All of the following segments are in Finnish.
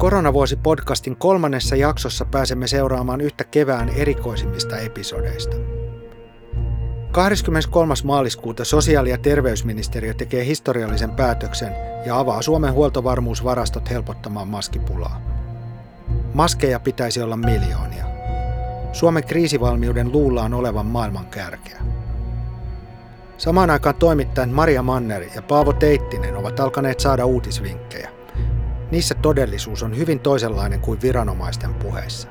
Koronavuosi podcastin kolmannessa jaksossa pääsemme seuraamaan yhtä kevään erikoisimmista episodeista. 23. maaliskuuta sosiaali- ja terveysministeriö tekee historiallisen päätöksen ja avaa Suomen huoltovarmuusvarastot helpottamaan maskipulaa. Maskeja pitäisi olla miljoonia. Suomen kriisivalmiuden luullaan olevan maailman kärkeä. Samaan aikaan toimittajat Maria Manner ja Paavo Teittinen ovat alkaneet saada uutisvinkkejä. Niissä todellisuus on hyvin toisenlainen kuin viranomaisten puheissa.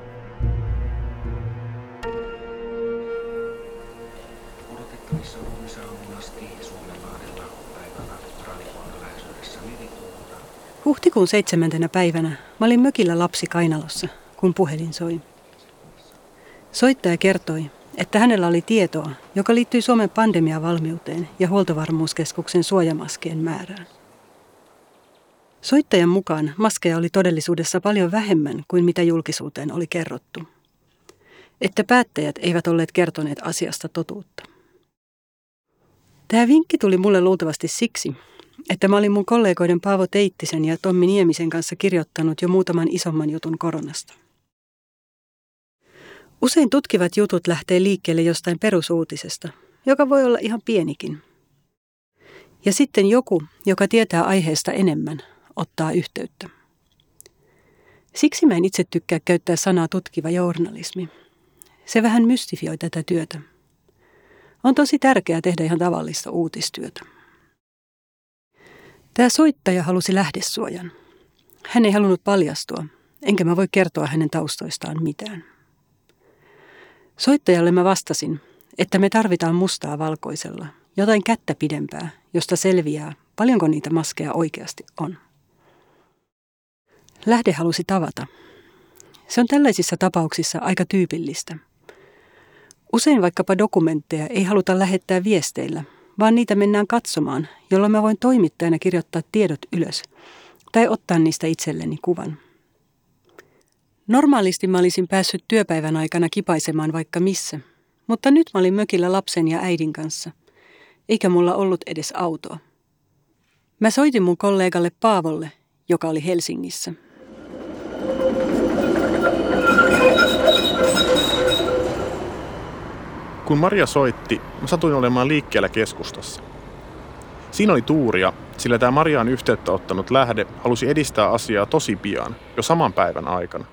Huhtikuun seitsemäntenä päivänä mä olin mökillä lapsi Kainalossa, kun puhelin soi. Soittaja kertoi, että hänellä oli tietoa, joka liittyi Suomen pandemiavalmiuteen ja huoltovarmuuskeskuksen suojamaskien määrään. Soittajan mukaan maskeja oli todellisuudessa paljon vähemmän kuin mitä julkisuuteen oli kerrottu. Että päättäjät eivät olleet kertoneet asiasta totuutta. Tämä vinkki tuli mulle luultavasti siksi, että mä olin mun kollegoiden Paavo Teittisen ja Tommi Niemisen kanssa kirjoittanut jo muutaman isomman jutun koronasta. Usein tutkivat jutut lähtee liikkeelle jostain perusuutisesta, joka voi olla ihan pienikin. Ja sitten joku, joka tietää aiheesta enemmän, ottaa yhteyttä. Siksi mä en itse tykkää käyttää sanaa tutkiva journalismi. Se vähän mystifioi tätä työtä. On tosi tärkeää tehdä ihan tavallista uutistyötä. Tämä soittaja halusi lähdesuojan. Hän ei halunnut paljastua, enkä mä voi kertoa hänen taustoistaan mitään. Soittajalle mä vastasin, että me tarvitaan mustaa valkoisella, jotain kättä pidempää, josta selviää, paljonko niitä maskeja oikeasti on. Lähde halusi tavata. Se on tällaisissa tapauksissa aika tyypillistä. Usein vaikkapa dokumentteja ei haluta lähettää viesteillä, vaan niitä mennään katsomaan, jolloin mä voin toimittajana kirjoittaa tiedot ylös tai ottaa niistä itselleni kuvan. Normaalisti mä olisin päässyt työpäivän aikana kipaisemaan vaikka missä, mutta nyt mä olin mökillä lapsen ja äidin kanssa, eikä mulla ollut edes autoa. Mä soitin mun kollegalle Paavolle, joka oli Helsingissä. Kun Maria soitti, mä satuin olemaan liikkeellä keskustassa. Siinä oli tuuria, sillä tämä Mariaan yhteyttä ottanut lähde halusi edistää asiaa tosi pian, jo saman päivän aikana.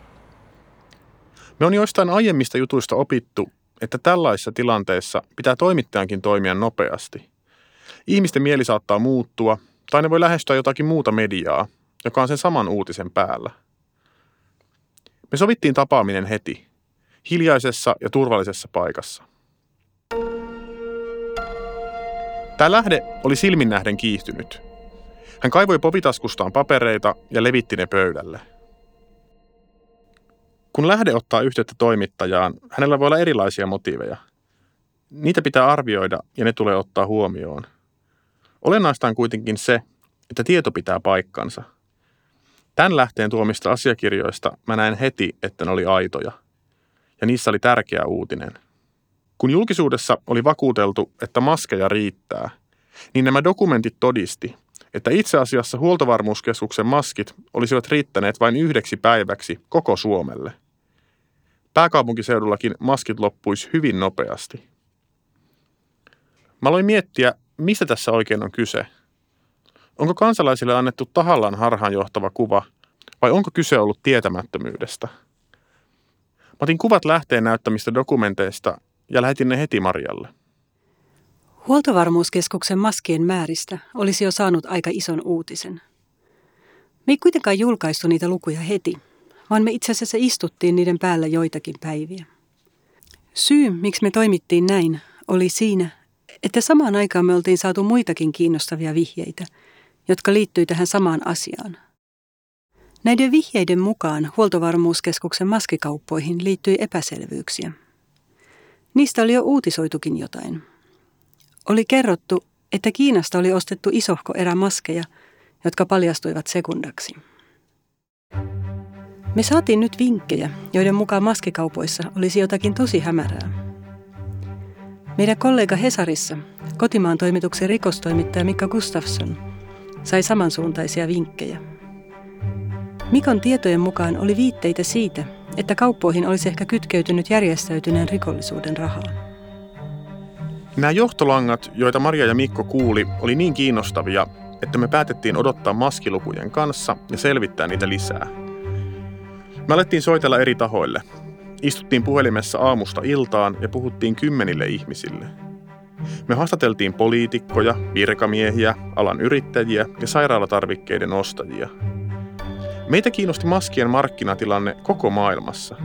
Me on joistain aiemmista jutuista opittu, että tällaisissa tilanteissa pitää toimittajankin toimia nopeasti. Ihmisten mieli saattaa muuttua, tai ne voi lähestyä jotakin muuta mediaa, joka on sen saman uutisen päällä. Me sovittiin tapaaminen heti, hiljaisessa ja turvallisessa paikassa. Tämä lähde oli silmin nähden kiihtynyt. Hän kaivoi popitaskustaan papereita ja levitti ne pöydälle – kun lähde ottaa yhteyttä toimittajaan, hänellä voi olla erilaisia motiiveja. Niitä pitää arvioida ja ne tulee ottaa huomioon. Olennaista on kuitenkin se, että tieto pitää paikkansa. Tämän lähteen tuomista asiakirjoista mä näen heti, että ne oli aitoja. Ja niissä oli tärkeä uutinen. Kun julkisuudessa oli vakuuteltu, että maskeja riittää, niin nämä dokumentit todisti, että itse asiassa huoltovarmuuskeskuksen maskit olisivat riittäneet vain yhdeksi päiväksi koko Suomelle – Pääkaupunkiseudullakin maskit loppuisi hyvin nopeasti. Mä aloin miettiä, mistä tässä oikein on kyse. Onko kansalaisille annettu tahallaan harhaanjohtava kuva vai onko kyse ollut tietämättömyydestä? Mä otin kuvat lähteen näyttämistä dokumenteista ja lähetin ne heti Marjalle. Huoltovarmuuskeskuksen maskien määristä olisi jo saanut aika ison uutisen. Me ei kuitenkaan julkaistu niitä lukuja heti, vaan me itse asiassa istuttiin niiden päällä joitakin päiviä. Syy, miksi me toimittiin näin, oli siinä, että samaan aikaan me oltiin saatu muitakin kiinnostavia vihjeitä, jotka liittyi tähän samaan asiaan. Näiden vihjeiden mukaan huoltovarmuuskeskuksen maskikauppoihin liittyi epäselvyyksiä. Niistä oli jo uutisoitukin jotain. Oli kerrottu, että Kiinasta oli ostettu isohko erä maskeja, jotka paljastuivat sekundaksi. Me saatiin nyt vinkkejä, joiden mukaan maskikaupoissa olisi jotakin tosi hämärää. Meidän kollega Hesarissa, kotimaan toimituksen rikostoimittaja Mikka Gustafsson, sai samansuuntaisia vinkkejä. Mikon tietojen mukaan oli viitteitä siitä, että kauppoihin olisi ehkä kytkeytynyt järjestäytyneen rikollisuuden rahaa. Nämä johtolangat, joita Maria ja Mikko kuuli, oli niin kiinnostavia, että me päätettiin odottaa maskilukujen kanssa ja selvittää niitä lisää. Me alettiin soitella eri tahoille. Istuttiin puhelimessa aamusta iltaan ja puhuttiin kymmenille ihmisille. Me haastateltiin poliitikkoja, virkamiehiä, alan yrittäjiä ja sairaalatarvikkeiden ostajia. Meitä kiinnosti maskien markkinatilanne koko maailmassa.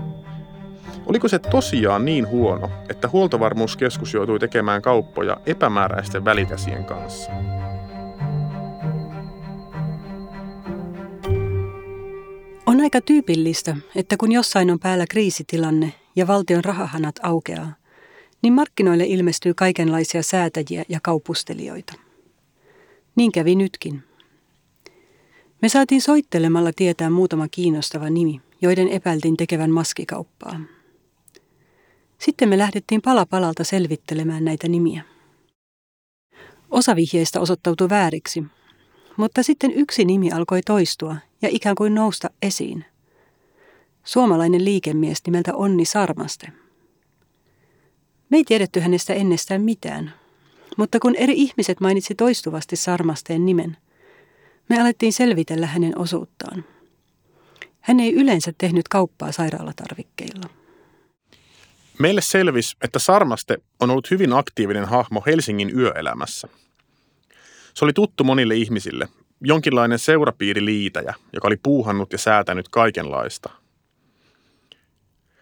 Oliko se tosiaan niin huono, että huoltovarmuuskeskus joutui tekemään kauppoja epämääräisten välikäsien kanssa? On aika tyypillistä, että kun jossain on päällä kriisitilanne ja valtion rahahanat aukeaa, niin markkinoille ilmestyy kaikenlaisia säätäjiä ja kaupustelijoita. Niin kävi nytkin. Me saatiin soittelemalla tietää muutama kiinnostava nimi, joiden epäiltiin tekevän maskikauppaa. Sitten me lähdettiin pala palalta selvittelemään näitä nimiä. Osa vihjeistä osoittautui vääriksi, mutta sitten yksi nimi alkoi toistua ja ikään kuin nousta esiin. Suomalainen liikemies nimeltä Onni Sarmaste. Me ei tiedetty hänestä ennestään mitään, mutta kun eri ihmiset mainitsi toistuvasti Sarmasteen nimen, me alettiin selvitellä hänen osuuttaan. Hän ei yleensä tehnyt kauppaa sairaalatarvikkeilla. Meille selvisi, että Sarmaste on ollut hyvin aktiivinen hahmo Helsingin yöelämässä. Se oli tuttu monille ihmisille, jonkinlainen seurapiiriliitäjä, joka oli puuhannut ja säätänyt kaikenlaista.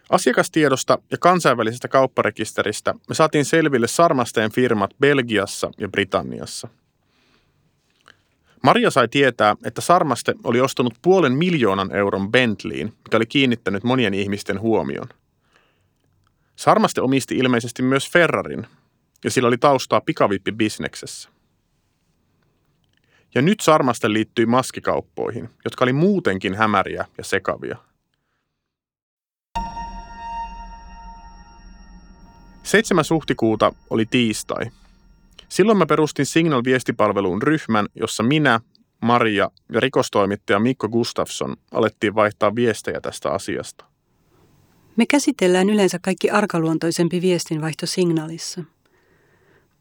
Asiakastiedosta ja kansainvälisestä kaupparekisteristä me saatiin selville Sarmasteen firmat Belgiassa ja Britanniassa. Maria sai tietää, että Sarmaste oli ostanut puolen miljoonan euron Bentleyin, mikä oli kiinnittänyt monien ihmisten huomion. Sarmaste omisti ilmeisesti myös Ferrarin, ja sillä oli taustaa pikavippibisneksessä. Ja nyt Sarmaste liittyi maskikauppoihin, jotka oli muutenkin hämäriä ja sekavia. 7. huhtikuuta oli tiistai. Silloin mä perustin Signal-viestipalveluun ryhmän, jossa minä, Maria ja rikostoimittaja Mikko Gustafsson alettiin vaihtaa viestejä tästä asiasta. Me käsitellään yleensä kaikki arkaluontoisempi viestinvaihto signaalissa.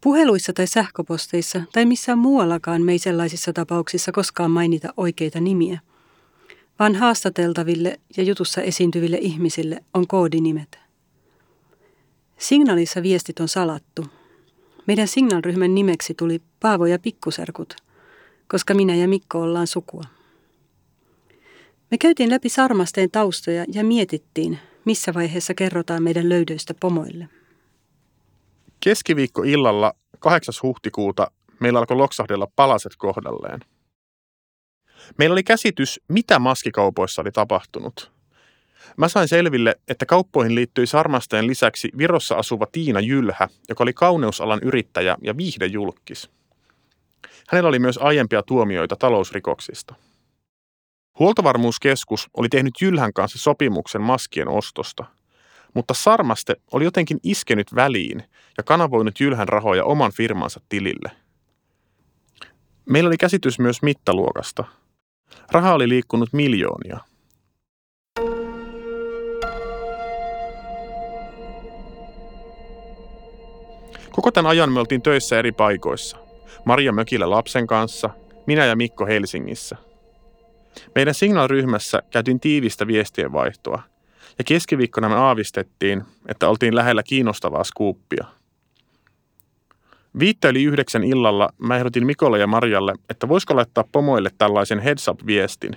Puheluissa tai sähköposteissa tai missään muuallakaan me ei sellaisissa tapauksissa koskaan mainita oikeita nimiä, vaan haastateltaville ja jutussa esiintyville ihmisille on koodinimet. Signaalissa viestit on salattu. Meidän signalryhmän nimeksi tuli Paavo ja Pikkuserkut, koska minä ja Mikko ollaan sukua. Me käytiin läpi Sarmasteen taustoja ja mietittiin, missä vaiheessa kerrotaan meidän löydöistä pomoille. Keskiviikko illalla 8. huhtikuuta meillä alkoi loksahdella palaset kohdalleen. Meillä oli käsitys, mitä maskikaupoissa oli tapahtunut. Mä sain selville, että kauppoihin liittyi Sarmasteen lisäksi Virossa asuva Tiina Jylhä, joka oli kauneusalan yrittäjä ja viihdejulkis. Hänellä oli myös aiempia tuomioita talousrikoksista. Huoltovarmuuskeskus oli tehnyt Jylhän kanssa sopimuksen maskien ostosta, mutta Sarmaste oli jotenkin iskenyt väliin ja kanavoinut Jylhän rahoja oman firmansa tilille. Meillä oli käsitys myös mittaluokasta. Raha oli liikkunut miljoonia. Koko tämän ajan me oltiin töissä eri paikoissa. Maria mökillä lapsen kanssa, minä ja Mikko Helsingissä. Meidän signaalryhmässä käytiin tiivistä viestien vaihtoa, ja keskiviikkona me aavistettiin, että oltiin lähellä kiinnostavaa skuuppia. Viittä yli yhdeksän illalla mä ehdotin Mikolle ja Marjalle, että voisiko laittaa pomoille tällaisen heads up-viestin.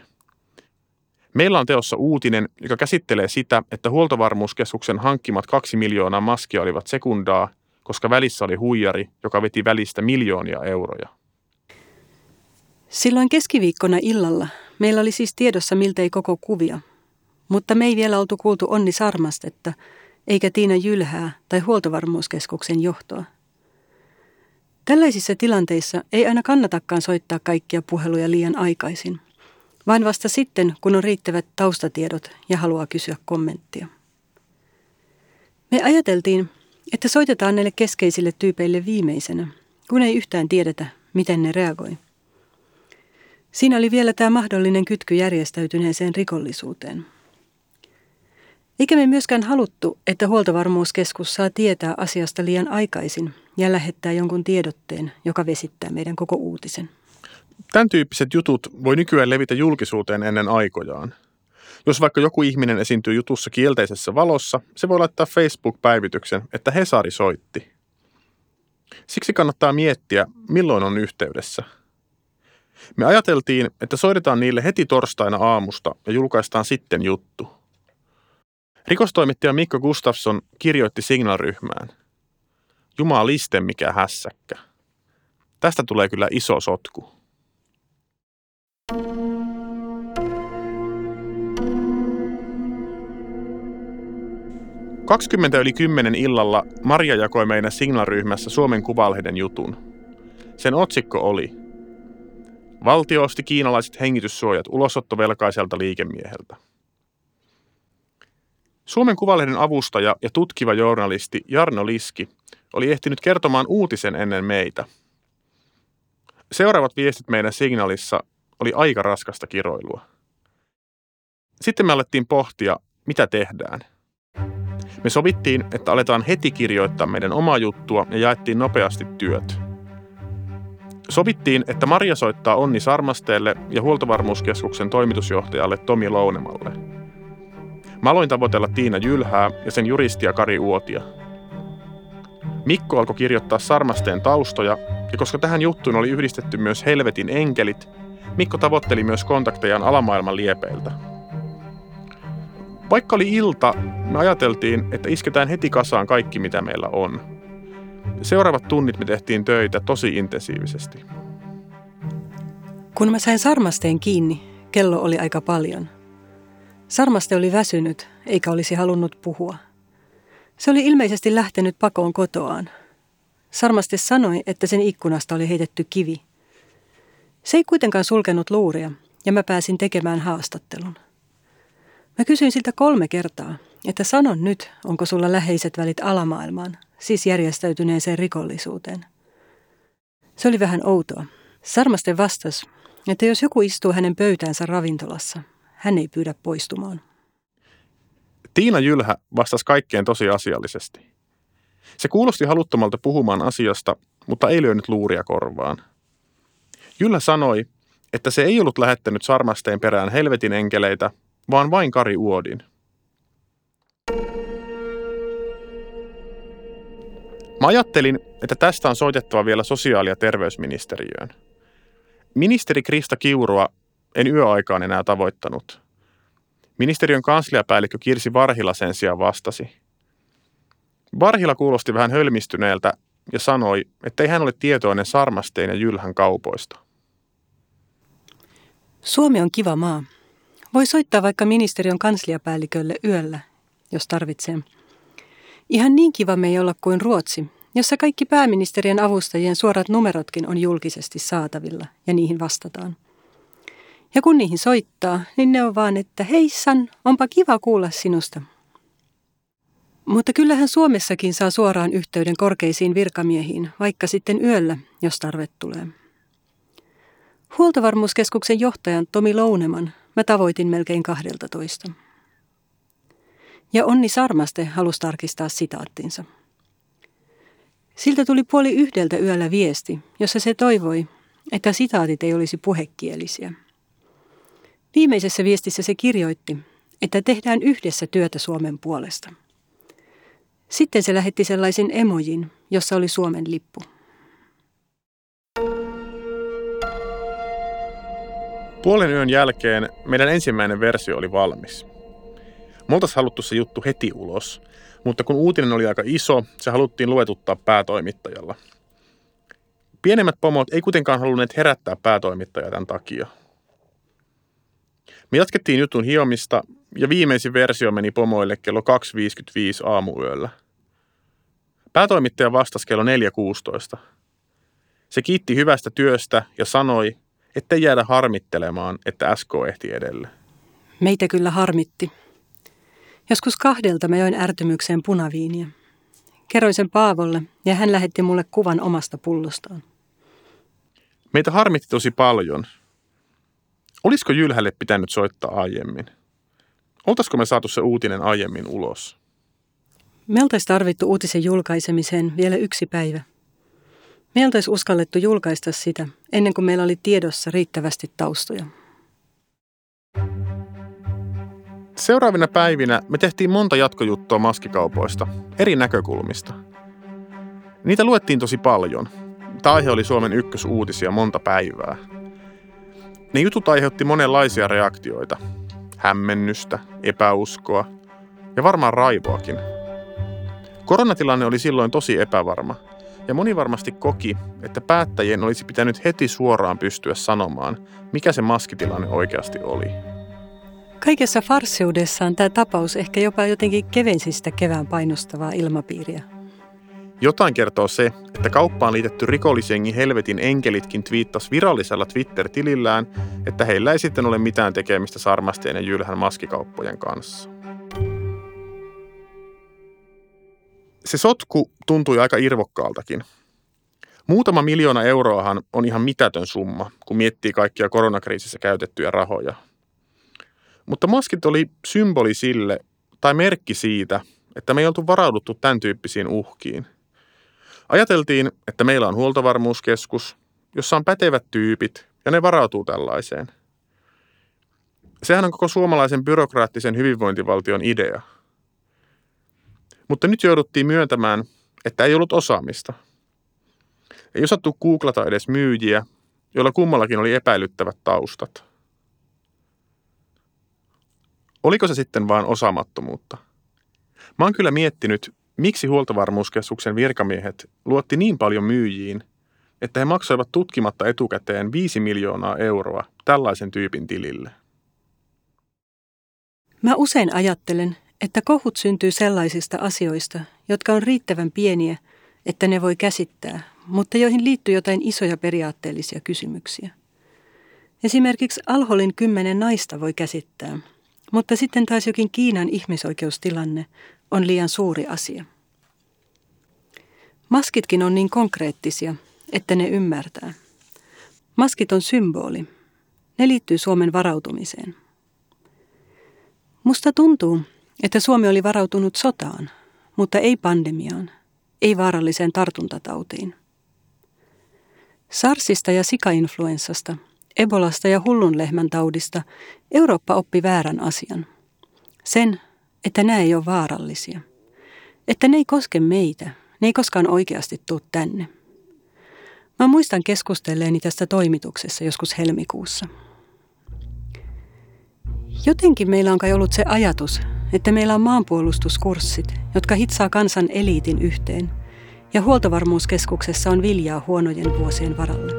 Meillä on teossa uutinen, joka käsittelee sitä, että huoltovarmuuskeskuksen hankkimat kaksi miljoonaa maskia olivat sekundaa – koska välissä oli huijari, joka veti välistä miljoonia euroja. Silloin keskiviikkona illalla meillä oli siis tiedossa miltei koko kuvia, mutta me ei vielä oltu kuultu Onni Sarmastetta, eikä Tiina Jylhää tai huoltovarmuuskeskuksen johtoa. Tällaisissa tilanteissa ei aina kannatakaan soittaa kaikkia puheluja liian aikaisin, vaan vasta sitten, kun on riittävät taustatiedot ja haluaa kysyä kommenttia. Me ajateltiin, että soitetaan näille keskeisille tyypeille viimeisenä, kun ei yhtään tiedetä, miten ne reagoi. Siinä oli vielä tämä mahdollinen kytky järjestäytyneeseen rikollisuuteen. Eikä me myöskään haluttu, että huoltovarmuuskeskus saa tietää asiasta liian aikaisin ja lähettää jonkun tiedotteen, joka vesittää meidän koko uutisen. Tämän tyyppiset jutut voi nykyään levitä julkisuuteen ennen aikojaan. Jos vaikka joku ihminen esiintyy jutussa kielteisessä valossa, se voi laittaa Facebook-päivityksen, että Hesari soitti. Siksi kannattaa miettiä, milloin on yhteydessä. Me ajateltiin, että soitetaan niille heti torstaina aamusta ja julkaistaan sitten juttu. Rikostoimittaja Mikko Gustafsson kirjoitti Signal-ryhmään. Jumaliste mikä hässäkkä. Tästä tulee kyllä iso sotku. 20 yli 10 illalla Maria jakoi meidän Signal-ryhmässä Suomen Kuvalehden jutun. Sen otsikko oli Valtio osti kiinalaiset hengityssuojat ulosottovelkaiselta liikemieheltä. Suomen Kuvalehden avustaja ja tutkiva journalisti Jarno Liski oli ehtinyt kertomaan uutisen ennen meitä. Seuraavat viestit meidän signaalissa oli aika raskasta kiroilua. Sitten me alettiin pohtia, mitä tehdään. Me sovittiin, että aletaan heti kirjoittaa meidän omaa juttua ja jaettiin nopeasti työt. Sovittiin, että Maria soittaa Onni Sarmasteelle ja Huoltovarmuuskeskuksen toimitusjohtajalle Tomi Lounemalle. Mä aloin tavoitella Tiina Jylhää ja sen juristia Kari Uotia. Mikko alkoi kirjoittaa Sarmasteen taustoja, ja koska tähän juttuun oli yhdistetty myös Helvetin enkelit, Mikko tavoitteli myös kontaktejaan alamaailman liepeiltä. Vaikka oli ilta, me ajateltiin, että isketään heti kasaan kaikki mitä meillä on. Seuraavat tunnit me tehtiin töitä tosi intensiivisesti. Kun mä sain Sarmasteen kiinni, kello oli aika paljon. Sarmaste oli väsynyt, eikä olisi halunnut puhua. Se oli ilmeisesti lähtenyt pakoon kotoaan. Sarmaste sanoi, että sen ikkunasta oli heitetty kivi. Se ei kuitenkaan sulkenut luuria, ja mä pääsin tekemään haastattelun. Mä kysyin siltä kolme kertaa, että sanon nyt, onko sulla läheiset välit alamaailmaan, siis järjestäytyneeseen rikollisuuteen. Se oli vähän outoa. Sarmasten vastas, että jos joku istuu hänen pöytäänsä ravintolassa, hän ei pyydä poistumaan. Tiina Jylhä vastasi kaikkeen tosi asiallisesti. Se kuulosti haluttomalta puhumaan asiasta, mutta ei lyönyt luuria korvaan. Jylhä sanoi, että se ei ollut lähettänyt Sarmasteen perään helvetin enkeleitä, vaan vain Kari Uodin. Mä ajattelin, että tästä on soitettava vielä sosiaali- ja terveysministeriöön. Ministeri Krista Kiurua en yöaikaan enää tavoittanut. Ministeriön kansliapäällikkö Kirsi Varhila sen sijaan vastasi. Varhila kuulosti vähän hölmistyneeltä ja sanoi, että ei hän ole tietoinen Sarmasteen ja Jylhän kaupoista. Suomi on kiva maa, voi soittaa vaikka ministeriön kansliapäällikölle yöllä, jos tarvitsee. Ihan niin kiva me ei olla kuin Ruotsi, jossa kaikki pääministerien avustajien suorat numerotkin on julkisesti saatavilla ja niihin vastataan. Ja kun niihin soittaa, niin ne on vaan, että heissan, onpa kiva kuulla sinusta. Mutta kyllähän Suomessakin saa suoraan yhteyden korkeisiin virkamiehiin, vaikka sitten yöllä, jos tarve tulee. Huoltovarmuuskeskuksen johtajan Tomi Louneman Mä tavoitin melkein kahdelta toista. Ja Onni Sarmaste halusi tarkistaa sitaattinsa. Siltä tuli puoli yhdeltä yöllä viesti, jossa se toivoi, että sitaatit ei olisi puhekielisiä. Viimeisessä viestissä se kirjoitti, että tehdään yhdessä työtä Suomen puolesta. Sitten se lähetti sellaisen emojin, jossa oli Suomen lippu. Puolen yön jälkeen meidän ensimmäinen versio oli valmis. Me oltaisiin haluttu se juttu heti ulos, mutta kun uutinen oli aika iso, se haluttiin luetuttaa päätoimittajalla. Pienemmät pomot ei kuitenkaan halunneet herättää päätoimittajaa tämän takia. Me jatkettiin jutun hiomista ja viimeisin versio meni pomoille kello 2.55 aamuyöllä. Päätoimittaja vastasi kello 4.16. Se kiitti hyvästä työstä ja sanoi, ettei jäädä harmittelemaan, että SK ehti edelle. Meitä kyllä harmitti. Joskus kahdelta mä join ärtymykseen punaviiniä. Kerroin sen Paavolle ja hän lähetti mulle kuvan omasta pullostaan. Meitä harmitti tosi paljon. Olisiko Jylhälle pitänyt soittaa aiemmin? Oltaisiko me saatu se uutinen aiemmin ulos? Me oltaisiin tarvittu uutisen julkaisemiseen vielä yksi päivä. Me oltaisiin uskallettu julkaista sitä ennen kuin meillä oli tiedossa riittävästi taustoja. Seuraavina päivinä me tehtiin monta jatkojuttua maskikaupoista, eri näkökulmista. Niitä luettiin tosi paljon. Tämä aihe oli Suomen ykkösuutisia monta päivää. Ne jutut aiheutti monenlaisia reaktioita. Hämmennystä, epäuskoa ja varmaan raivoakin. Koronatilanne oli silloin tosi epävarma – ja moni varmasti koki, että päättäjien olisi pitänyt heti suoraan pystyä sanomaan, mikä se maskitilanne oikeasti oli. Kaikessa farseudessaan tämä tapaus ehkä jopa jotenkin kevensi sitä kevään painostavaa ilmapiiriä. Jotain kertoo se, että kauppaan liitetty rikollisjengi Helvetin enkelitkin twiittasi virallisella Twitter-tilillään, että heillä ei sitten ole mitään tekemistä Sarmasteen ja Jylhän maskikauppojen kanssa. Se sotku tuntui aika irvokkaaltakin. Muutama miljoona euroahan on ihan mitätön summa, kun miettii kaikkia koronakriisissä käytettyjä rahoja. Mutta maskit oli symboli sille, tai merkki siitä, että me ei oltu varauduttu tämän tyyppisiin uhkiin. Ajateltiin, että meillä on huoltovarmuuskeskus, jossa on pätevät tyypit, ja ne varautuu tällaiseen. Sehän on koko suomalaisen byrokraattisen hyvinvointivaltion idea – mutta nyt jouduttiin myöntämään, että ei ollut osaamista. Ei osattu googlata edes myyjiä, joilla kummallakin oli epäilyttävät taustat. Oliko se sitten vain osaamattomuutta? Mä oon kyllä miettinyt, miksi huoltovarmuuskeskuksen virkamiehet luotti niin paljon myyjiin, että he maksoivat tutkimatta etukäteen 5 miljoonaa euroa tällaisen tyypin tilille. Mä usein ajattelen, että kohut syntyy sellaisista asioista, jotka on riittävän pieniä, että ne voi käsittää, mutta joihin liittyy jotain isoja periaatteellisia kysymyksiä. Esimerkiksi Alholin kymmenen naista voi käsittää, mutta sitten taas jokin Kiinan ihmisoikeustilanne on liian suuri asia. Maskitkin on niin konkreettisia, että ne ymmärtää. Maskit on symboli. Ne liittyy Suomen varautumiseen. Musta tuntuu, että Suomi oli varautunut sotaan, mutta ei pandemiaan, ei vaaralliseen tartuntatautiin. Sarsista ja sikainfluenssasta, Ebolasta ja hullunlehmän taudista Eurooppa oppi väärän asian. Sen, että nämä ei ole vaarallisia. Että ne ei koske meitä, ne ei koskaan oikeasti tuu tänne. Mä muistan keskustelleeni tästä toimituksessa joskus helmikuussa. Jotenkin meillä on kai ollut se ajatus, että meillä on maanpuolustuskurssit, jotka hitsaa kansan eliitin yhteen, ja huoltovarmuuskeskuksessa on viljaa huonojen vuosien varalle.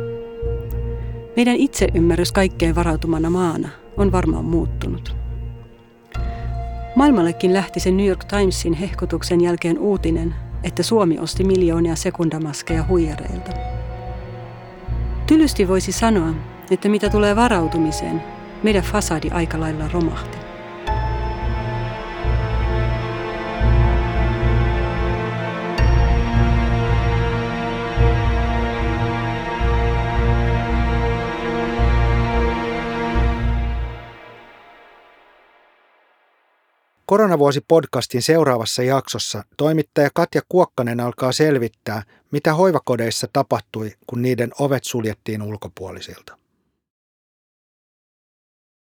Meidän itseymmärrys kaikkeen varautumana maana on varmaan muuttunut. Maailmallekin lähti sen New York Timesin hehkutuksen jälkeen uutinen, että Suomi osti miljoonia sekundamaskeja huijareilta. Tylysti voisi sanoa, että mitä tulee varautumiseen, meidän fasadi aika lailla romahti. Koronavuosi-podcastin seuraavassa jaksossa toimittaja Katja Kuokkanen alkaa selvittää, mitä hoivakodeissa tapahtui, kun niiden ovet suljettiin ulkopuolisilta.